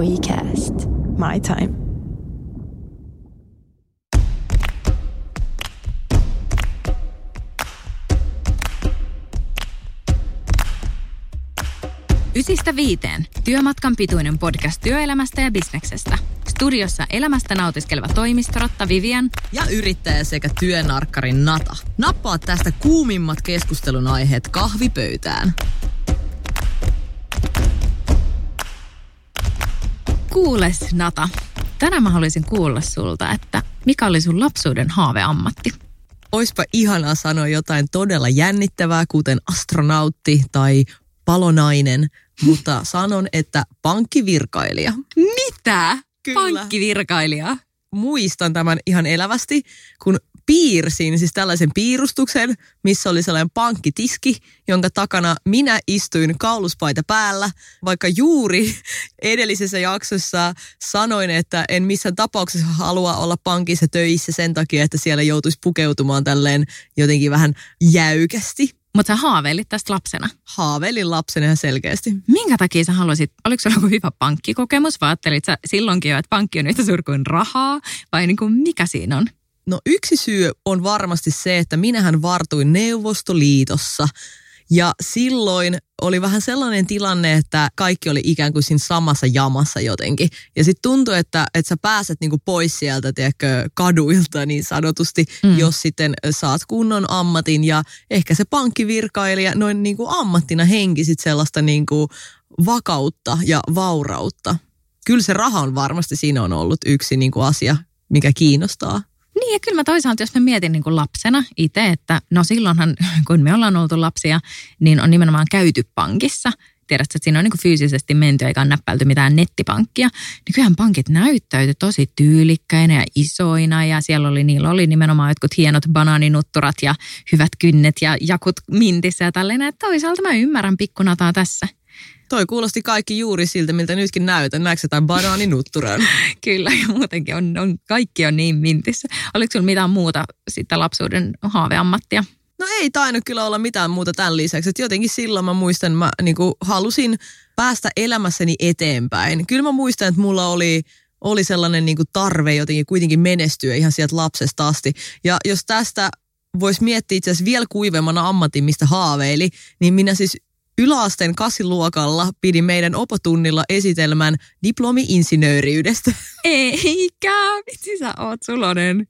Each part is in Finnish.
WeCast. My time. Ysistä viiteen. Työmatkan pituinen podcast työelämästä ja bisneksestä. Studiossa elämästä nautiskeleva toimistorotta Vivian ja yrittäjä sekä työnarkkarin Nata. Nappaa tästä kuumimmat keskustelun aiheet kahvipöytään. Kuules Nata, tänään mä haluaisin kuulla sulta, että mikä oli sun lapsuuden haaveammatti? Oispa ihanaa sanoa jotain todella jännittävää, kuten astronautti tai palonainen, mutta sanon, että pankkivirkailija. Mitä? Kyllä. Pankkivirkailija? Muistan tämän ihan elävästi, kun piirsin siis tällaisen piirustuksen, missä oli sellainen pankkitiski, jonka takana minä istuin kauluspaita päällä, vaikka juuri edellisessä jaksossa sanoin, että en missään tapauksessa halua olla pankissa töissä sen takia, että siellä joutuisi pukeutumaan tälleen jotenkin vähän jäykästi. Mutta sä haaveilit tästä lapsena. Haaveilin lapsena ihan selkeästi. Minkä takia sä haluaisit, oliko sulla joku hyvä pankkikokemus vai ajattelit sä silloinkin jo, että pankki on yhtä suuri kuin rahaa vai niin kuin mikä siinä on? No yksi syy on varmasti se, että minähän vartuin Neuvostoliitossa ja silloin oli vähän sellainen tilanne, että kaikki oli ikään kuin siinä samassa jamassa jotenkin. Ja sitten tuntui, että, että sä pääset niinku pois sieltä tiedätkö, kaduilta niin sanotusti, mm. jos sitten saat kunnon ammatin. Ja ehkä se pankkivirkailija noin niinku ammattina henki sit sellaista niinku vakautta ja vaurautta. Kyllä se raha on varmasti siinä on ollut yksi niinku asia, mikä kiinnostaa. Niin ja kyllä mä toisaalta, jos mä mietin niin kuin lapsena itse, että no silloinhan kun me ollaan oltu lapsia, niin on nimenomaan käyty pankissa. Tiedätkö, että siinä on niin kuin fyysisesti menty eikä ole näppäilty mitään nettipankkia. Niin kyllähän pankit näyttäytyi tosi tyylikkäinä ja isoina ja siellä oli, niillä oli nimenomaan jotkut hienot banaaninutturat ja hyvät kynnet ja jakut mintissä ja tälleen. Että toisaalta mä ymmärrän pikkunataa tässä. Toi kuulosti kaikki juuri siltä, miltä nytkin näytän. Näetkö jotain banaaninutturan? Kyllä, ja muutenkin on, on, kaikki on niin mintissä. Oliko sinulla mitään muuta sitten lapsuuden haaveammattia? No ei tainnut kyllä olla mitään muuta tämän lisäksi. Että jotenkin silloin mä muistan, mä niin halusin päästä elämässäni eteenpäin. Kyllä mä muistan, että mulla oli oli sellainen niin tarve jotenkin kuitenkin menestyä ihan sieltä lapsesta asti. Ja jos tästä voisi miettiä itse asiassa vielä kuivemmana ammatin, mistä haaveili, niin minä siis yläasteen kasiluokalla pidi meidän opotunnilla esitelmän diplomi-insinööriydestä. Eikä, vitsi sä oot sulonen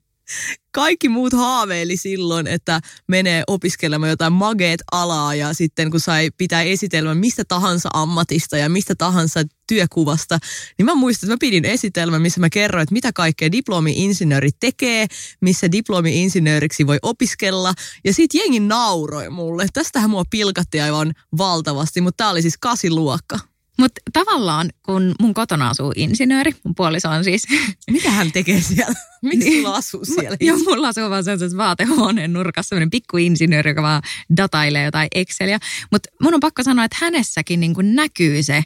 kaikki muut haaveili silloin, että menee opiskelemaan jotain mageet-alaa ja sitten kun sai pitää esitelmän mistä tahansa ammatista ja mistä tahansa työkuvasta, niin mä muistan, että mä pidin esitelmän, missä mä kerroin, että mitä kaikkea diplomi-insinööri tekee, missä diplomi-insinööriksi voi opiskella. Ja sitten jengi nauroi mulle. Tästähän mua pilkatti aivan valtavasti, mutta tää oli siis kasiluokka. Mutta tavallaan, kun mun kotona asuu insinööri, mun puoliso on siis... Mitä hän tekee siellä? Miksi niin, sulla asuu siellä? Joo, mulla asuu vaan sellaisessa vaatehuoneen nurkassa sellainen pikkuinsinööri, joka vaan datailee jotain Exceliä. Mutta mun on pakko sanoa, että hänessäkin niin näkyy se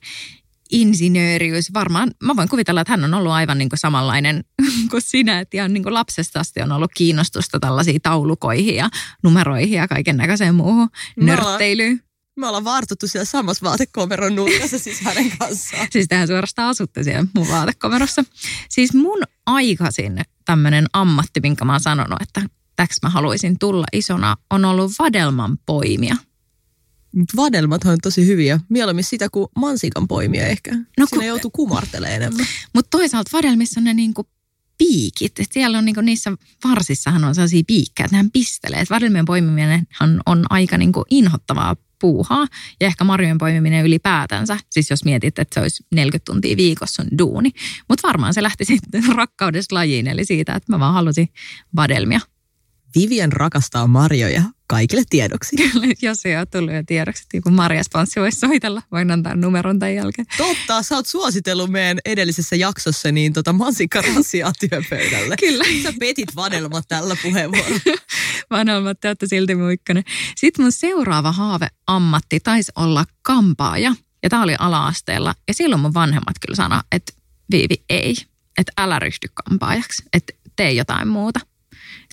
insinööriys. Varmaan, mä voin kuvitella, että hän on ollut aivan niin kuin samanlainen kuin sinä, että ihan niin kuin lapsesta asti on ollut kiinnostusta tällaisiin taulukoihin ja numeroihin ja kaiken näköiseen muuhun nörtteilyyn. Me ollaan vartuttu siellä samassa vaatekomeron nurkassa siis hänen kanssaan. siis tähän suorastaan asutte siellä mun vaatekomerossa. Siis mun aikaisin tämmöinen ammatti, minkä mä oon sanonut, että täks mä haluaisin tulla isona, on ollut vadelman poimia. Vadelmat on tosi hyviä. Mieluummin sitä kuin mansikan poimia ehkä. No, kun... joutuu kumartelemaan enemmän. Mutta toisaalta vadelmissa on ne niinku piikit. Et siellä on niinku, niissä varsissahan on sellaisia piikkejä, että hän pistelee. Et vadelmien poimiminen on aika niinku inhottavaa puuhaa ja ehkä marjojen poimiminen ylipäätänsä. Siis jos mietit, että se olisi 40 tuntia viikossa on duuni. Mutta varmaan se lähti sitten rakkaudesta lajiin, eli siitä, että mä vaan halusin vadelmia. Vivian rakastaa marjoja kaikille tiedoksi. Kyllä, jos ei ole tullut jo tiedoksi, että joku Marja Spanssi voisi soitella, voin antaa numeron tämän jälkeen. Totta, sä oot suositellut meidän edellisessä jaksossa niin tota mansikkarasiaa työpöydälle. Kyllä. Sä petit vanelmat tällä puheenvuorolla. vanelmat, te olette silti muikkainen. Sitten mun seuraava haaveammatti taisi olla kampaaja. Ja tää oli ala-asteella. Ja silloin mun vanhemmat kyllä sanoi, että Viivi ei. Että älä ryhdy kampaajaksi. Että tee jotain muuta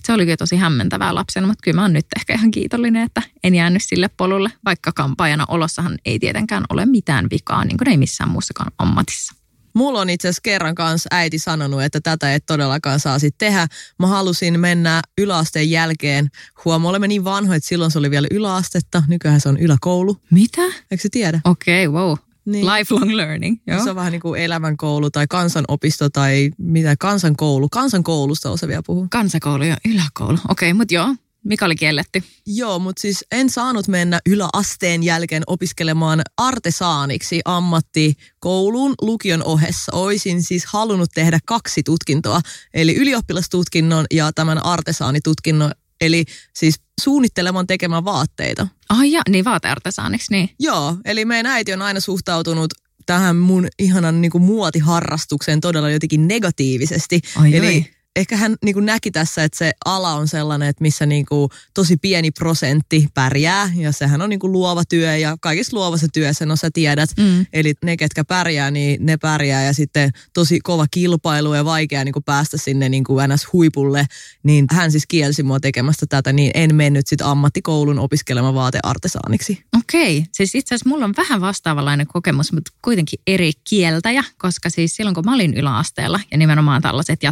se oli kyllä tosi hämmentävää lapsena, mutta kyllä mä oon nyt ehkä ihan kiitollinen, että en jäänyt sille polulle, vaikka kampaajana olossahan ei tietenkään ole mitään vikaa, niin kuin ei missään muussakaan ammatissa. Mulla on itse asiassa kerran kanssa äiti sanonut, että tätä et todellakaan saa sitten tehdä. Mä halusin mennä yläasteen jälkeen. Huomaa, olemme niin vanhoja, että silloin se oli vielä yläastetta. Nykyään se on yläkoulu. Mitä? Eikö se tiedä? Okei, okay, wow. Niin. Lifelong learning. Joo. Se on vähän niin kuin elämänkoulu tai kansanopisto tai mitä, kansankoulu. Kansankoulusta osa vielä puhua. Kansakoulu ja yläkoulu. Okei, okay, mutta joo. Mikä oli kielletty? Joo, mutta siis en saanut mennä yläasteen jälkeen opiskelemaan artesaaniksi ammattikouluun lukion ohessa. Oisin siis halunnut tehdä kaksi tutkintoa, eli ylioppilastutkinnon ja tämän artesaanitutkinnon, eli siis suunnittelemaan tekemään vaatteita. Ah ja, niin vaateartesaaniksi, niin. Joo, eli meidän äiti on aina suhtautunut tähän mun ihanan niin kuin muotiharrastukseen todella jotenkin negatiivisesti. Ai eli ai. Ehkä hän niin kuin näki tässä, että se ala on sellainen, että missä niin kuin tosi pieni prosentti pärjää. Ja sehän on niin kuin luova työ ja kaikissa luovassa työssä, no sä tiedät, Mm. eli ne ketkä pärjää, niin ne pärjää. Ja sitten tosi kova kilpailu ja vaikea niin kuin päästä sinne niin kuin NS-huipulle, niin hän siis kielsi mua tekemästä tätä, niin en mennyt sitten ammattikoulun opiskelemaan vaateartesaaniksi. Okei, siis itse asiassa mulla on vähän vastaavanlainen kokemus, mutta kuitenkin eri kieltäjä, koska siis silloin kun mä olin yläasteella ja nimenomaan tällaiset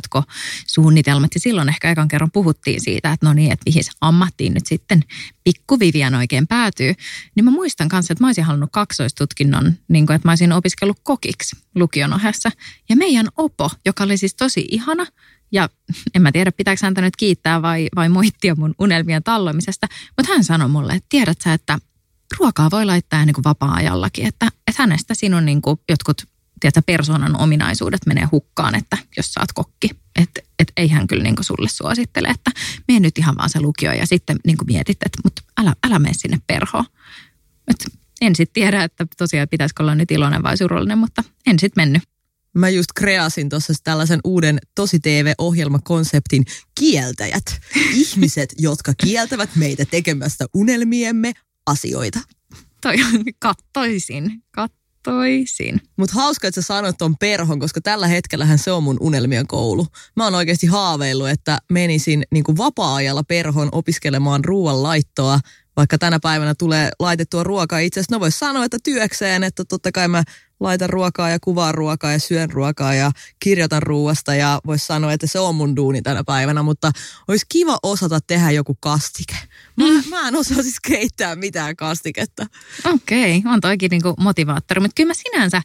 jatkosuunnitelmat ja silloin ehkä ekan kerran puhuttiin siitä, että no niin, että mihin ammattiin nyt sitten pikku Vivian oikein päätyy, niin mä muistan kanssa, että mä olisin halunnut kaksoistutkinnon, niin kuin, että mä olisin opiskellut kokiksi lukion ohessa. Ja meidän opo, joka oli siis tosi ihana, ja en mä tiedä, pitääkö häntä nyt kiittää vai, vai moittia mun unelmien tallomisesta, mutta hän sanoi mulle, että tiedät sä, että ruokaa voi laittaa niin kuin vapaa-ajallakin, että, että hänestä sinun niin kuin jotkut tiedätkö, persoonan ominaisuudet menee hukkaan, että jos sä oot kokki. Että et ei hän kyllä niin sulle suosittele, että mene nyt ihan vaan se lukio ja sitten niin mietit, että mutta älä, älä mene sinne perhoon. Et en sitten tiedä, että tosiaan pitäisikö olla nyt iloinen vai surullinen, mutta en sitten mennyt. Mä just kreasin tuossa tällaisen uuden tosi TV-ohjelmakonseptin kieltäjät. Ihmiset, jotka kieltävät meitä tekemästä unelmiemme asioita. Toi, kattoisin, kattoisin. Mutta hauska, että sä sanoit ton perhon, koska tällä hetkellähän se on mun unelmien koulu. Mä oon oikeasti haaveillut, että menisin niin vapaa-ajalla perhon opiskelemaan ruoanlaittoa, vaikka tänä päivänä tulee laitettua ruokaa. Itse asiassa no vois sanoa, että työkseen, että totta kai mä laitan ruokaa ja kuvaan ruokaa ja syön ruokaa ja kirjoitan ruoasta ja vois sanoa, että se on mun duuni tänä päivänä, mutta olisi kiva osata tehdä joku kastike. Mä, mm. mä en osaa siis keittää mitään kastiketta. Okei, on toikin niinku motivaattori, mutta kyllä mä sinänsä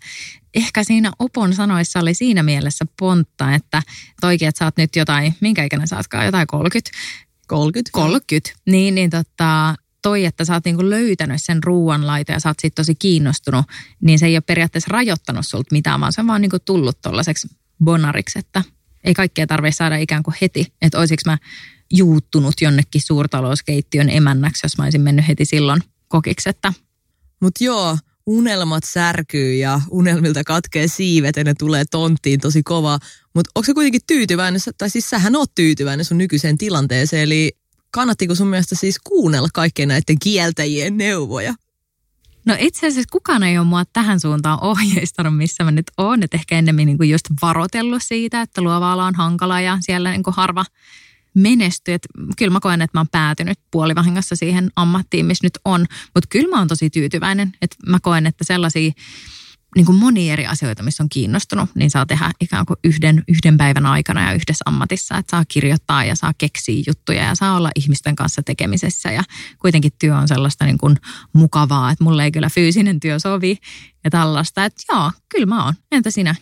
ehkä siinä Opon sanoissa oli siinä mielessä pontta, että toikin, että sä oot nyt jotain, minkä ikäinen sä ootkaan, jotain 30, 30. 30, niin, niin tota, toi, että sä oot niinku löytänyt sen ruoanlaita ja sä oot siitä tosi kiinnostunut, niin se ei ole periaatteessa rajoittanut sulta mitään, vaan se on vaan niinku tullut tollaiseksi bonariksi, että ei kaikkea tarvitse saada ikään kuin heti. Että olisiko mä juuttunut jonnekin suurtalouskeittiön emännäksi, jos mä olisin mennyt heti silloin kokiksi, että Mutta joo, unelmat särkyy ja unelmilta katkee siivet ja ne tulee tonttiin tosi kova. Mutta onko se kuitenkin tyytyväinen, tai siis sähän oot tyytyväinen sun nykyiseen tilanteeseen, eli kannattiko sun mielestä siis kuunnella kaikkien näiden kieltäjien neuvoja? No itse asiassa kukaan ei ole mua tähän suuntaan ohjeistanut, missä mä nyt oon. Että ehkä ennemmin niin kuin just varotellut siitä, että luova ala on hankala ja siellä niin kuin harva menestyy. Et kyllä mä koen, että mä oon päätynyt puolivahingossa siihen ammattiin, missä nyt on. Mutta kyllä mä oon tosi tyytyväinen. Että mä koen, että sellaisia niin kuin monia eri asioita, missä on kiinnostunut, niin saa tehdä ikään kuin yhden, yhden päivän aikana ja yhdessä ammatissa. Että saa kirjoittaa ja saa keksiä juttuja ja saa olla ihmisten kanssa tekemisessä. Ja kuitenkin työ on sellaista niin kuin mukavaa, että mulle ei kyllä fyysinen työ sovi ja tällaista. Että joo, kyllä mä oon. Entä sinä?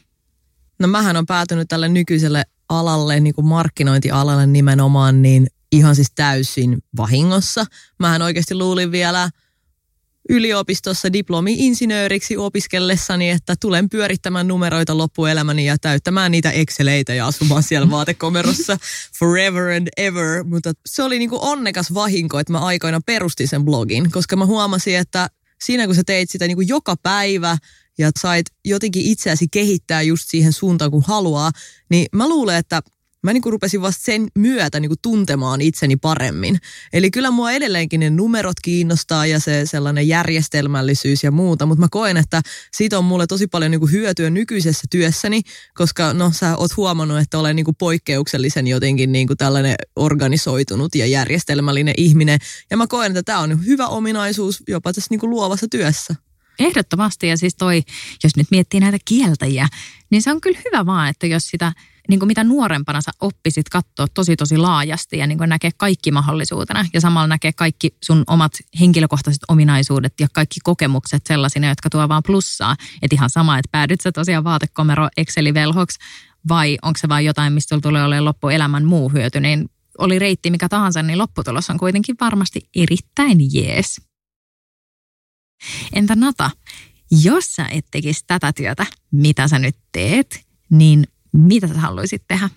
No mähän on päätynyt tälle nykyiselle alalle, niin kuin markkinointialalle nimenomaan, niin ihan siis täysin vahingossa. Mähän oikeasti luulin vielä yliopistossa diplomi-insinööriksi opiskellessani, että tulen pyörittämään numeroita loppuelämäni ja täyttämään niitä Exceleitä ja asumaan siellä vaatekomerossa forever and ever. Mutta se oli niin kuin onnekas vahinko, että mä aikoina perustin sen blogin, koska mä huomasin, että siinä kun sä teit sitä niin kuin joka päivä ja sait jotenkin itseäsi kehittää just siihen suuntaan kun haluaa, niin mä luulen, että mä niin kuin rupesin vasta sen myötä niin kuin tuntemaan itseni paremmin. Eli kyllä mua edelleenkin ne numerot kiinnostaa ja se sellainen järjestelmällisyys ja muuta, mutta mä koen, että siitä on mulle tosi paljon niin kuin hyötyä nykyisessä työssäni, koska no sä oot huomannut, että olen niin kuin poikkeuksellisen jotenkin niin kuin tällainen organisoitunut ja järjestelmällinen ihminen. Ja mä koen, että tämä on hyvä ominaisuus jopa tässä niin kuin luovassa työssä. Ehdottomasti ja siis toi, jos nyt miettii näitä kieltäjiä, niin se on kyllä hyvä vaan, että jos sitä niin kuin mitä nuorempana sä oppisit katsoa tosi tosi laajasti ja niin kuin näkee kaikki mahdollisuutena ja samalla näkee kaikki sun omat henkilökohtaiset ominaisuudet ja kaikki kokemukset sellaisina, jotka tuo vaan plussaa. Että ihan sama, että päädyt sä tosiaan vaatekomero Exceli-velhoksi vai onko se vain jotain, mistä tulee olemaan loppuelämän muu hyöty, niin oli reitti mikä tahansa, niin lopputulos on kuitenkin varmasti erittäin jees. Entä Nata, jos sä et tekisi tätä työtä, mitä sä nyt teet, niin mitä sä haluaisit tehdä?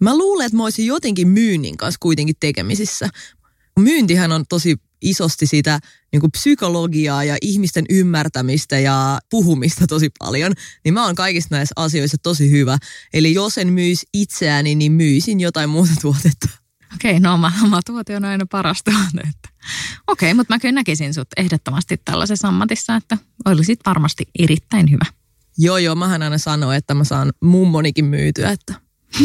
Mä luulen, että mä olisin jotenkin myynnin kanssa kuitenkin tekemisissä. Myyntihän on tosi isosti sitä niin kuin psykologiaa ja ihmisten ymmärtämistä ja puhumista tosi paljon, niin mä oon kaikista näissä asioissa tosi hyvä. Eli jos en myisi itseäni, niin myisin jotain muuta tuotetta. Okei, okay, no oma, oma tuote on aina paras tuote. Okei, okay, mutta mä kyllä näkisin sut ehdottomasti tällaisessa ammatissa, että olisit varmasti erittäin hyvä. Joo, joo, mähän aina sanon, että mä saan mummonikin myytyä. Että.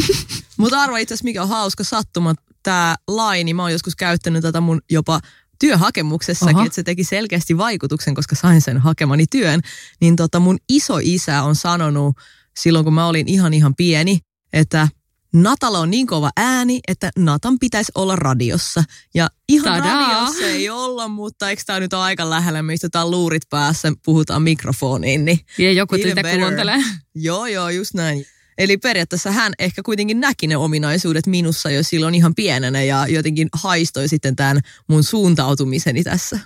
Mutta arva itse asiassa, mikä on hauska sattuma, tämä laini, mä oon joskus käyttänyt tätä mun jopa työhakemuksessakin, Oho. että se teki selkeästi vaikutuksen, koska sain sen hakemani työn. Niin tota mun iso isä on sanonut silloin, kun mä olin ihan ihan pieni, että Natalla on niin kova ääni, että Natan pitäisi olla radiossa. Ja ihan Tadaa. radiossa ei olla, mutta eikö tämä nyt ole aika lähellä, mistä tämä luurit päässä, puhutaan mikrofoniin. Niin ja joku sitä kuuntelee. Joo, joo, just näin. Eli periaatteessa hän ehkä kuitenkin näki ne ominaisuudet minussa jo silloin ihan pienenä ja jotenkin haistoi sitten tämän mun suuntautumiseni tässä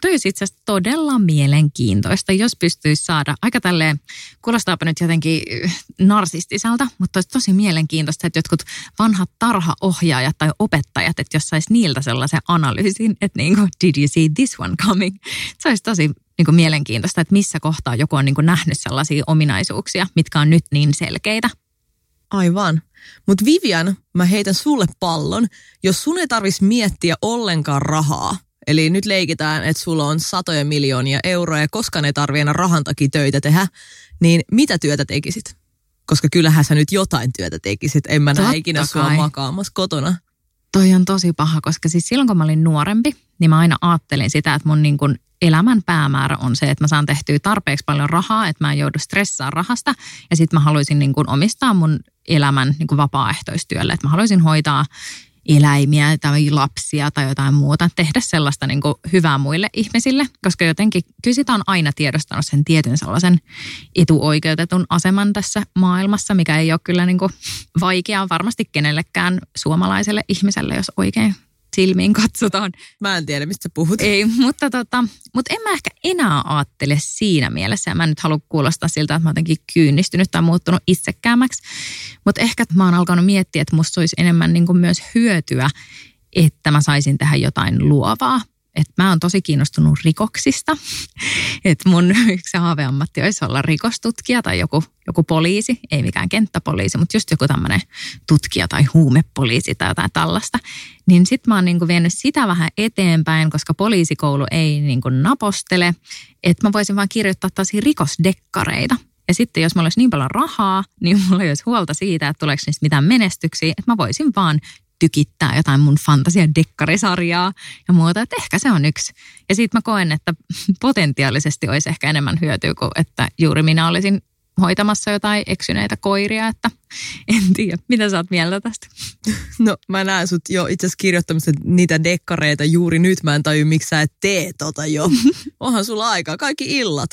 toi itse asiassa todella mielenkiintoista, jos pystyisi saada aika tälleen, kuulostaapa nyt jotenkin äh, narsistiselta, mutta olisi tosi mielenkiintoista, että jotkut vanhat tarhaohjaajat tai opettajat, että jos saisi niiltä sellaisen analyysin, että niin kuin, did you see this one coming? Se olisi tosi niin kuin mielenkiintoista, että missä kohtaa joku on niin kuin nähnyt sellaisia ominaisuuksia, mitkä on nyt niin selkeitä. Aivan. Mutta Vivian, mä heitän sulle pallon. Jos sun ei tarvitsisi miettiä ollenkaan rahaa, Eli nyt leikitään, että sulla on satoja miljoonia euroa ja koska ne tarvii enää rahan takia töitä tehdä, niin mitä työtä tekisit? Koska kyllähän sä nyt jotain työtä tekisit. En mä näe ikinä kai. sua makaamassa kotona. Toi on tosi paha, koska siis silloin kun mä olin nuorempi, niin mä aina ajattelin sitä, että mun niin kun elämän päämäärä on se, että mä saan tehtyä tarpeeksi paljon rahaa, että mä en joudu stressaamaan rahasta. Ja sitten mä haluaisin niin kun omistaa mun elämän niin kun vapaaehtoistyölle. Että mä haluaisin hoitaa eläimiä tai lapsia tai jotain muuta, tehdä sellaista niin kuin hyvää muille ihmisille, koska jotenkin kyllä sitä on aina tiedostanut sen tietyn sellaisen etuoikeutetun aseman tässä maailmassa, mikä ei ole kyllä niin kuin vaikeaa varmasti kenellekään suomalaiselle ihmiselle, jos oikein silmiin katsotaan. Mä en tiedä, mistä puhut. Ei, mutta, tota, mutta en mä ehkä enää ajattele siinä mielessä. Mä en nyt halua kuulostaa siltä, että mä jotenkin kyynistynyt tai muuttunut itsekäämäksi. Mutta ehkä mä oon alkanut miettiä, että musta olisi enemmän niin kuin myös hyötyä, että mä saisin tehdä jotain luovaa että mä oon tosi kiinnostunut rikoksista. Että mun yksi haaveammatti olisi olla rikostutkija tai joku, joku poliisi, ei mikään kenttäpoliisi, mutta just joku tämmöinen tutkija tai huumepoliisi tai jotain tällaista. Niin sit mä oon niinku vienyt sitä vähän eteenpäin, koska poliisikoulu ei niinku napostele, että mä voisin vaan kirjoittaa taas rikosdekkareita. Ja sitten jos mulla olisi niin paljon rahaa, niin mulla ei olisi huolta siitä, että tuleeko niistä mitään menestyksiä, että mä voisin vaan tykittää jotain mun fantasia-dekkarisarjaa ja muuta. Että ehkä se on yksi. Ja sitten mä koen, että potentiaalisesti olisi ehkä enemmän hyötyä kuin että juuri minä olisin hoitamassa jotain eksyneitä koiria, että en tiedä. Mitä sä oot mieltä tästä? No mä näen sut jo itse asiassa kirjoittamassa niitä dekkareita juuri nyt. Mä en taju, miksi sä et tee tota jo. Onhan sulla aikaa, kaikki illat.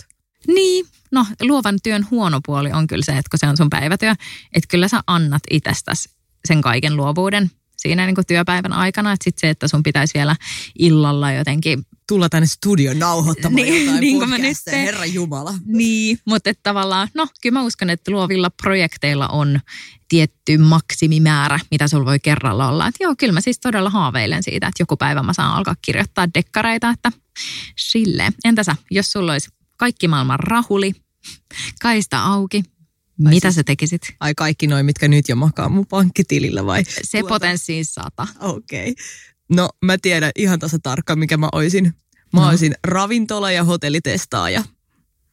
Niin, no luovan työn huono puoli on kyllä se, että kun se on sun päivätyö, että kyllä sä annat itsestäsi sen kaiken luovuuden siinä niin kuin työpäivän aikana. Että sitten se, että sun pitäisi vielä illalla jotenkin tulla tänne studion nauhoittamaan niin, jotain niin kuin nyt Herra Jumala. Niin, mutta että tavallaan, no kyllä mä uskon, että luovilla projekteilla on tietty maksimimäärä, mitä sulla voi kerralla olla. Että joo, kyllä mä siis todella haaveilen siitä, että joku päivä mä saan alkaa kirjoittaa dekkareita, että sille. Entä sä, jos sulla olisi kaikki maailman rahuli, kaista auki, mitä siis, sä tekisit? Ai kaikki noin, mitkä nyt jo makaa mun pankkitilillä vai? Se tuota? potenssiin sata. Okei. Okay. No mä tiedän ihan tasa tarkkaan, mikä mä oisin. Mä no. oisin ravintola- ja hotellitestaaja.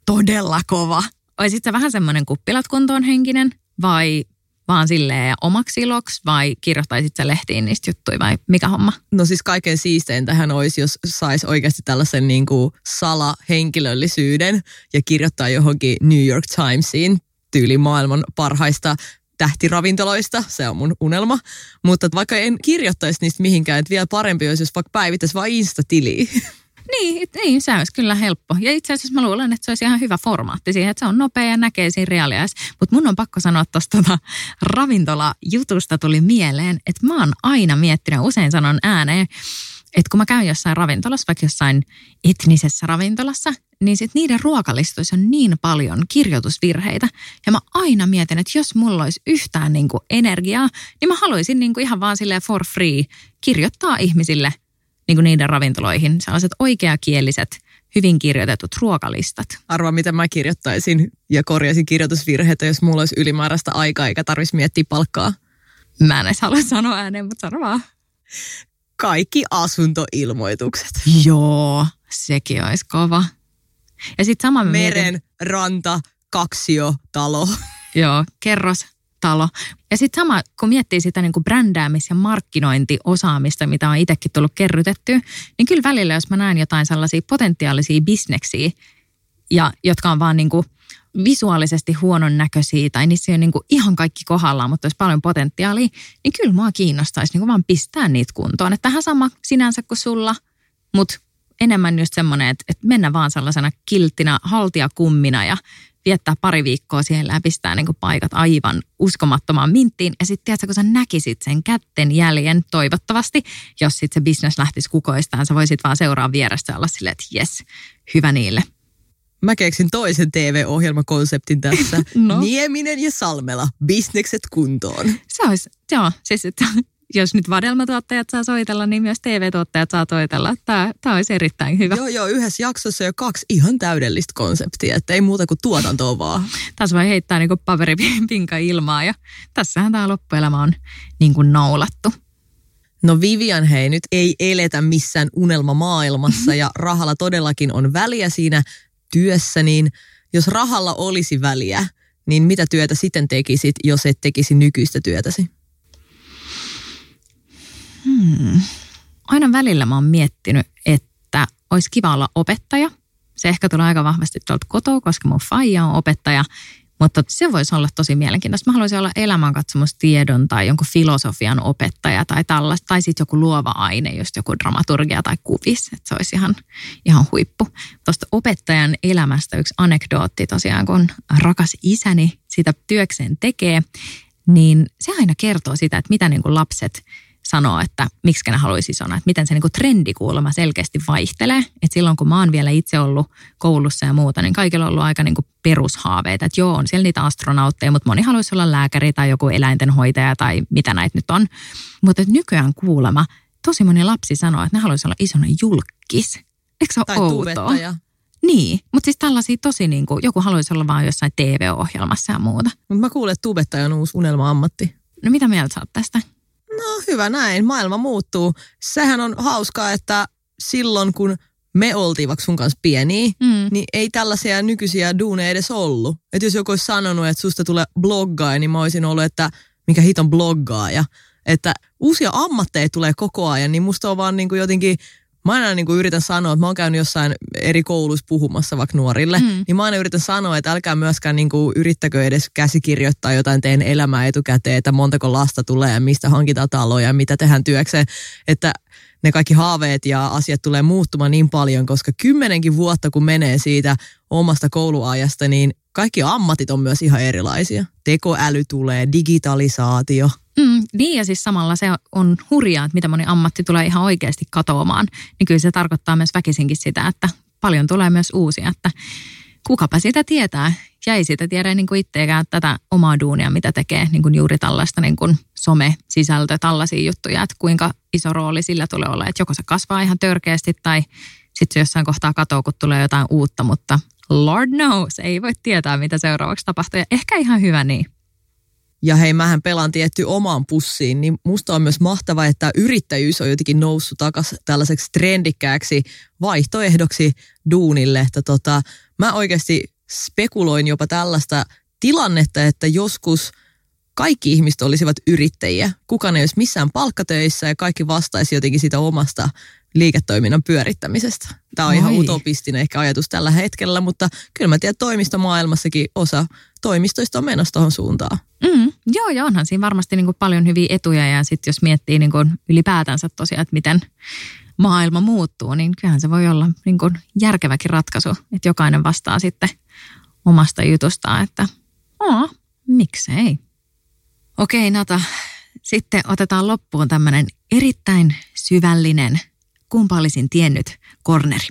Todella kova. Oisit sä vähän semmoinen kuppilat kuntoon henkinen vai vaan silleen omaksi iloksi vai kirjoittaisit sä lehtiin niistä juttuja vai mikä homma? No siis kaiken siistein tähän olisi, jos saisi oikeasti tällaisen niin kuin salahenkilöllisyyden ja kirjoittaa johonkin New York Timesiin tyyli maailman parhaista tähtiravintoloista, se on mun unelma. Mutta vaikka en kirjoittaisi niistä mihinkään, että vielä parempi olisi, jos vaikka päivittäisi vain Insta-tiliä. Niin, niin, se olisi kyllä helppo. Ja itse asiassa mä luulen, että se olisi ihan hyvä formaatti siihen, että se on nopea ja näkee siinä reaaliais. Mutta mun on pakko sanoa tuosta tota ravintolajutusta tuli mieleen, että mä oon aina miettinyt, usein sanon ääneen, että kun mä käyn jossain ravintolassa, vaikka jossain etnisessä ravintolassa, niin sit niiden ruokalistoissa on niin paljon kirjoitusvirheitä. Ja mä aina mietin, että jos mulla olisi yhtään niin kuin energiaa, niin mä haluaisin niin kuin ihan vaan silleen for free kirjoittaa ihmisille niin kuin niiden ravintoloihin sellaiset oikeakieliset, hyvin kirjoitetut ruokalistat. Arvaa, mitä mä kirjoittaisin ja korjaisin kirjoitusvirheitä, jos mulla olisi ylimääräistä aikaa eikä tarvitsisi miettiä palkkaa. Mä en edes halua sanoa ääneen, mutta sano vaan. Kaikki asuntoilmoitukset. Joo, sekin olisi kova. Ja sitten sama Meren, mietin, ranta, kaksio, talo. joo, kerros, talo. Ja sitten sama, kun miettii sitä niin kuin brändäämis- ja markkinointiosaamista, mitä on itsekin tullut kerrytettyä, niin kyllä välillä, jos mä näen jotain sellaisia potentiaalisia bisneksiä, ja, jotka on vaan niin kuin visuaalisesti huonon näköisiä tai niissä ei ole niin kuin ihan kaikki kohdallaan, mutta olisi paljon potentiaalia, niin kyllä mua kiinnostaisi niin kuin vaan pistää niitä kuntoon. Että tähän sama sinänsä kuin sulla, mutta enemmän just semmoinen, että, että mennä vaan sellaisena kilttinä haltijakummina ja viettää pari viikkoa siellä ja pistää niin paikat aivan uskomattomaan minttiin. Ja sitten tiedätkö, kun sä näkisit sen kätten jäljen toivottavasti, jos sitten se business lähtisi kukoistaan, sä voisit vaan seuraa vierestä olla silleen, että jes, hyvä niille. Mä keksin toisen TV-ohjelmakonseptin tässä. No. Nieminen ja Salmela, bisnekset kuntoon. Se olisi, joo, siis että jos nyt vadelmatuottajat saa soitella, niin myös TV-tuottajat saa soitella. Tämä, tämä olisi erittäin hyvä. Joo, joo, yhdessä jaksossa jo kaksi ihan täydellistä konseptia, että ei muuta kuin tuotantoa vaan. Tässä voi heittää niin kuin paperipinka ilmaa ja tässähän tämä loppuelämä on niin kuin naulattu. No Vivian hei, nyt ei eletä missään unelmamaailmassa ja rahalla todellakin on väliä siinä työssä, niin jos rahalla olisi väliä, niin mitä työtä sitten tekisit, jos et tekisi nykyistä työtäsi? Hmm. Aina välillä mä oon miettinyt, että olisi kiva olla opettaja. Se ehkä tulee aika vahvasti tuolta kotoa, koska mun faija on opettaja. Mutta se voisi olla tosi mielenkiintoista. Mä haluaisin olla elämänkatsomustiedon tai jonkun filosofian opettaja tai tällaista. Tai sitten joku luova aine, just joku dramaturgia tai kuvis. Että se olisi ihan, ihan huippu. Tuosta opettajan elämästä yksi anekdootti tosiaan, kun rakas isäni sitä työkseen tekee, niin se aina kertoo sitä, että mitä niin kuin lapset sanoo, että miksi ne haluaisi isona, että miten se niin kuin trendikuulema selkeästi vaihtelee. Että silloin kun mä oon vielä itse ollut koulussa ja muuta, niin kaikilla on ollut aika niin kuin perushaaveita. Että joo, on siellä niitä astronautteja, mutta moni haluaisi olla lääkäri tai joku eläintenhoitaja tai mitä näitä nyt on. Mutta nykyään kuulema, tosi moni lapsi sanoo, että ne haluaisi olla isona julkis. Eikö se ole Tai outoa? tubettaja. Niin, mutta siis tällaisia tosi niin kuin, joku haluaisi olla vaan jossain TV-ohjelmassa ja muuta. Mutta mä kuulen, että tubettaja on uusi unelma-ammatti. No mitä mieltä sä oot tästä? No hyvä näin, maailma muuttuu. Sehän on hauskaa, että silloin kun me oltiin vaikka sun kanssa pieniä, Mm. niin ei tällaisia nykyisiä duuneja edes ollut. Että jos joku olisi sanonut, että susta tulee bloggaaja, niin mä olisin ollut, että mikä hiton bloggaaja. Että uusia ammatteja tulee koko ajan, niin musta on vaan niin kuin jotenkin, mä aina niin kuin yritän sanoa, että mä oon käynyt jossain eri kouluissa puhumassa vaikka nuorille, Mm. niin mä aina yritän sanoa, että älkää myöskään niin kuin yrittäkö edes käsikirjoittaa jotain teidän elämää etukäteen, että montako lasta tulee ja mistä hankitaan taloja ja mitä tehdään työkseen, että ne kaikki haaveet ja asiat tulee muuttumaan niin paljon, koska kymmenenkin vuotta kun menee siitä omasta kouluajasta, niin kaikki ammatit on myös ihan erilaisia. Tekoäly tulee, digitalisaatio. Mm, niin ja siis samalla se on hurjaa, että mitä moni ammatti tulee ihan oikeasti katoamaan. Niin kyllä se tarkoittaa myös väkisinkin sitä, että paljon tulee myös uusia, että kukapa sitä tietää. Ja ei sitä tiedä niin kuin itseäkään tätä omaa duunia, mitä tekee niin kuin juuri tällaista niin kuin some-sisältö, tällaisia juttuja, että kuinka iso rooli sillä tulee olla, että joko se kasvaa ihan törkeästi tai sitten se jossain kohtaa katoaa, kun tulee jotain uutta, mutta Lord knows, ei voi tietää, mitä seuraavaksi tapahtuu. Ja ehkä ihan hyvä niin. Ja hei, mähän pelaan tietty omaan pussiin, niin musta on myös mahtava, että yrittäjyys on jotenkin noussut takaisin tällaiseksi trendikkääksi vaihtoehdoksi duunille. Että tota, mä oikeasti spekuloin jopa tällaista tilannetta, että joskus kaikki ihmiset olisivat yrittäjiä. Kukaan ei olisi missään palkkatöissä ja kaikki vastaisi jotenkin sitä omasta liiketoiminnan pyörittämisestä. Tämä on Oi. ihan utopistinen ehkä ajatus tällä hetkellä, mutta kyllä mä tiedän, että toimistomaailmassakin osa toimistoista on menossa tuohon suuntaan. Mm, joo, ja onhan siinä varmasti niin kuin paljon hyviä etuja ja sitten jos miettii niin kuin ylipäätänsä tosiaan, että miten maailma muuttuu, niin kyllähän se voi olla niin kuin järkeväkin ratkaisu, että jokainen vastaa sitten omasta jutustaan, että Oo, miksei. Okei Nata, sitten otetaan loppuun tämmöinen erittäin syvällinen, kumpa olisin tiennyt, korneri.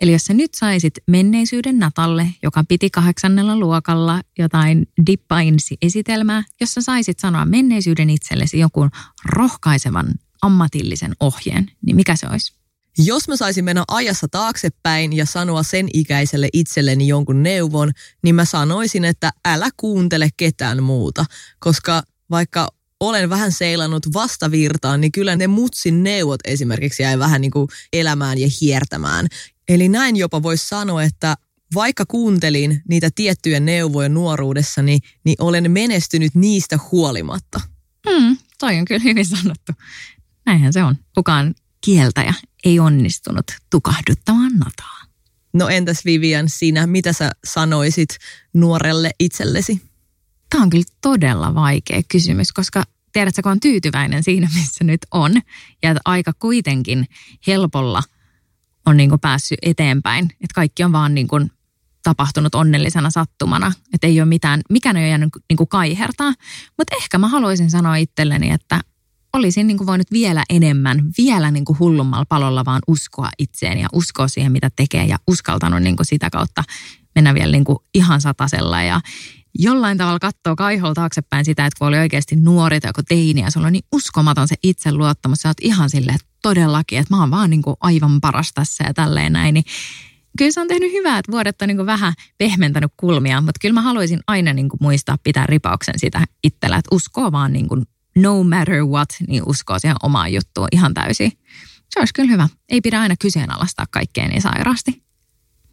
Eli jos sä nyt saisit menneisyyden Natalle, joka piti kahdeksannella luokalla jotain dippainsi-esitelmää, jossa saisit sanoa menneisyyden itsellesi joku rohkaisevan ammatillisen ohjeen, niin mikä se olisi? Jos mä saisin mennä ajassa taaksepäin ja sanoa sen ikäiselle itselleni jonkun neuvon, niin mä sanoisin, että älä kuuntele ketään muuta, koska vaikka olen vähän seilannut vastavirtaan, niin kyllä ne mutsin neuvot esimerkiksi jäi vähän niin kuin elämään ja hiertämään. Eli näin jopa voisi sanoa, että vaikka kuuntelin niitä tiettyjä neuvoja nuoruudessani, niin olen menestynyt niistä huolimatta. Hmm, toi on kyllä hyvin sanottu. Näinhän se on. Kukaan kieltäjä ei onnistunut tukahduttamaan nataa. No entäs Vivian, sinä, mitä sä sanoisit nuorelle itsellesi? Tämä on kyllä todella vaikea kysymys, koska tiedätkö, kun on tyytyväinen siinä, missä nyt on, ja että aika kuitenkin helpolla on niin kuin päässyt eteenpäin, että kaikki on vaan niin kuin tapahtunut onnellisena sattumana, että ei ole mitään, mikään ei ole jäänyt niin kuin kaihertaa, mutta ehkä mä haluaisin sanoa itselleni, että olisin niin kuin voinut vielä enemmän, vielä niin kuin hullummalla palolla vaan uskoa itseen ja uskoa siihen, mitä tekee ja uskaltanut niin kuin sitä kautta mennä vielä niin kuin ihan satasella ja jollain tavalla katsoa kaiholla taaksepäin sitä, että kun oli oikeasti nuori tai joku teini ja sulla on niin uskomaton se itseluottamus, sä oot ihan silleen, että todellakin, että mä oon vaan niin kuin aivan paras tässä ja tälleen näin, niin kyllä se on tehnyt hyvää, että vuodet on niin vähän pehmentänyt kulmia, mutta kyllä mä haluaisin aina niin muistaa pitää ripauksen sitä itsellä, että uskoo vaan niin no matter what, niin uskoo siihen omaan juttuun ihan täysin. Se olisi kyllä hyvä. Ei pidä aina kyseenalaistaa kaikkea niin sairaasti.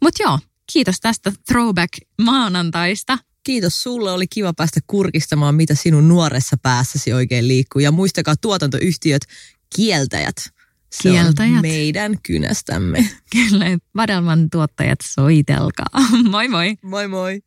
Mutta joo, kiitos tästä throwback maanantaista. Kiitos sulle, oli kiva päästä kurkistamaan, mitä sinun nuoressa päässäsi oikein liikkuu. Ja muistakaa tuotantoyhtiöt, kieltäjät. Se kieltäjät. on meidän kynästämme. Kyllä, Vadelman tuottajat soitelkaa. moi moi. Moi moi.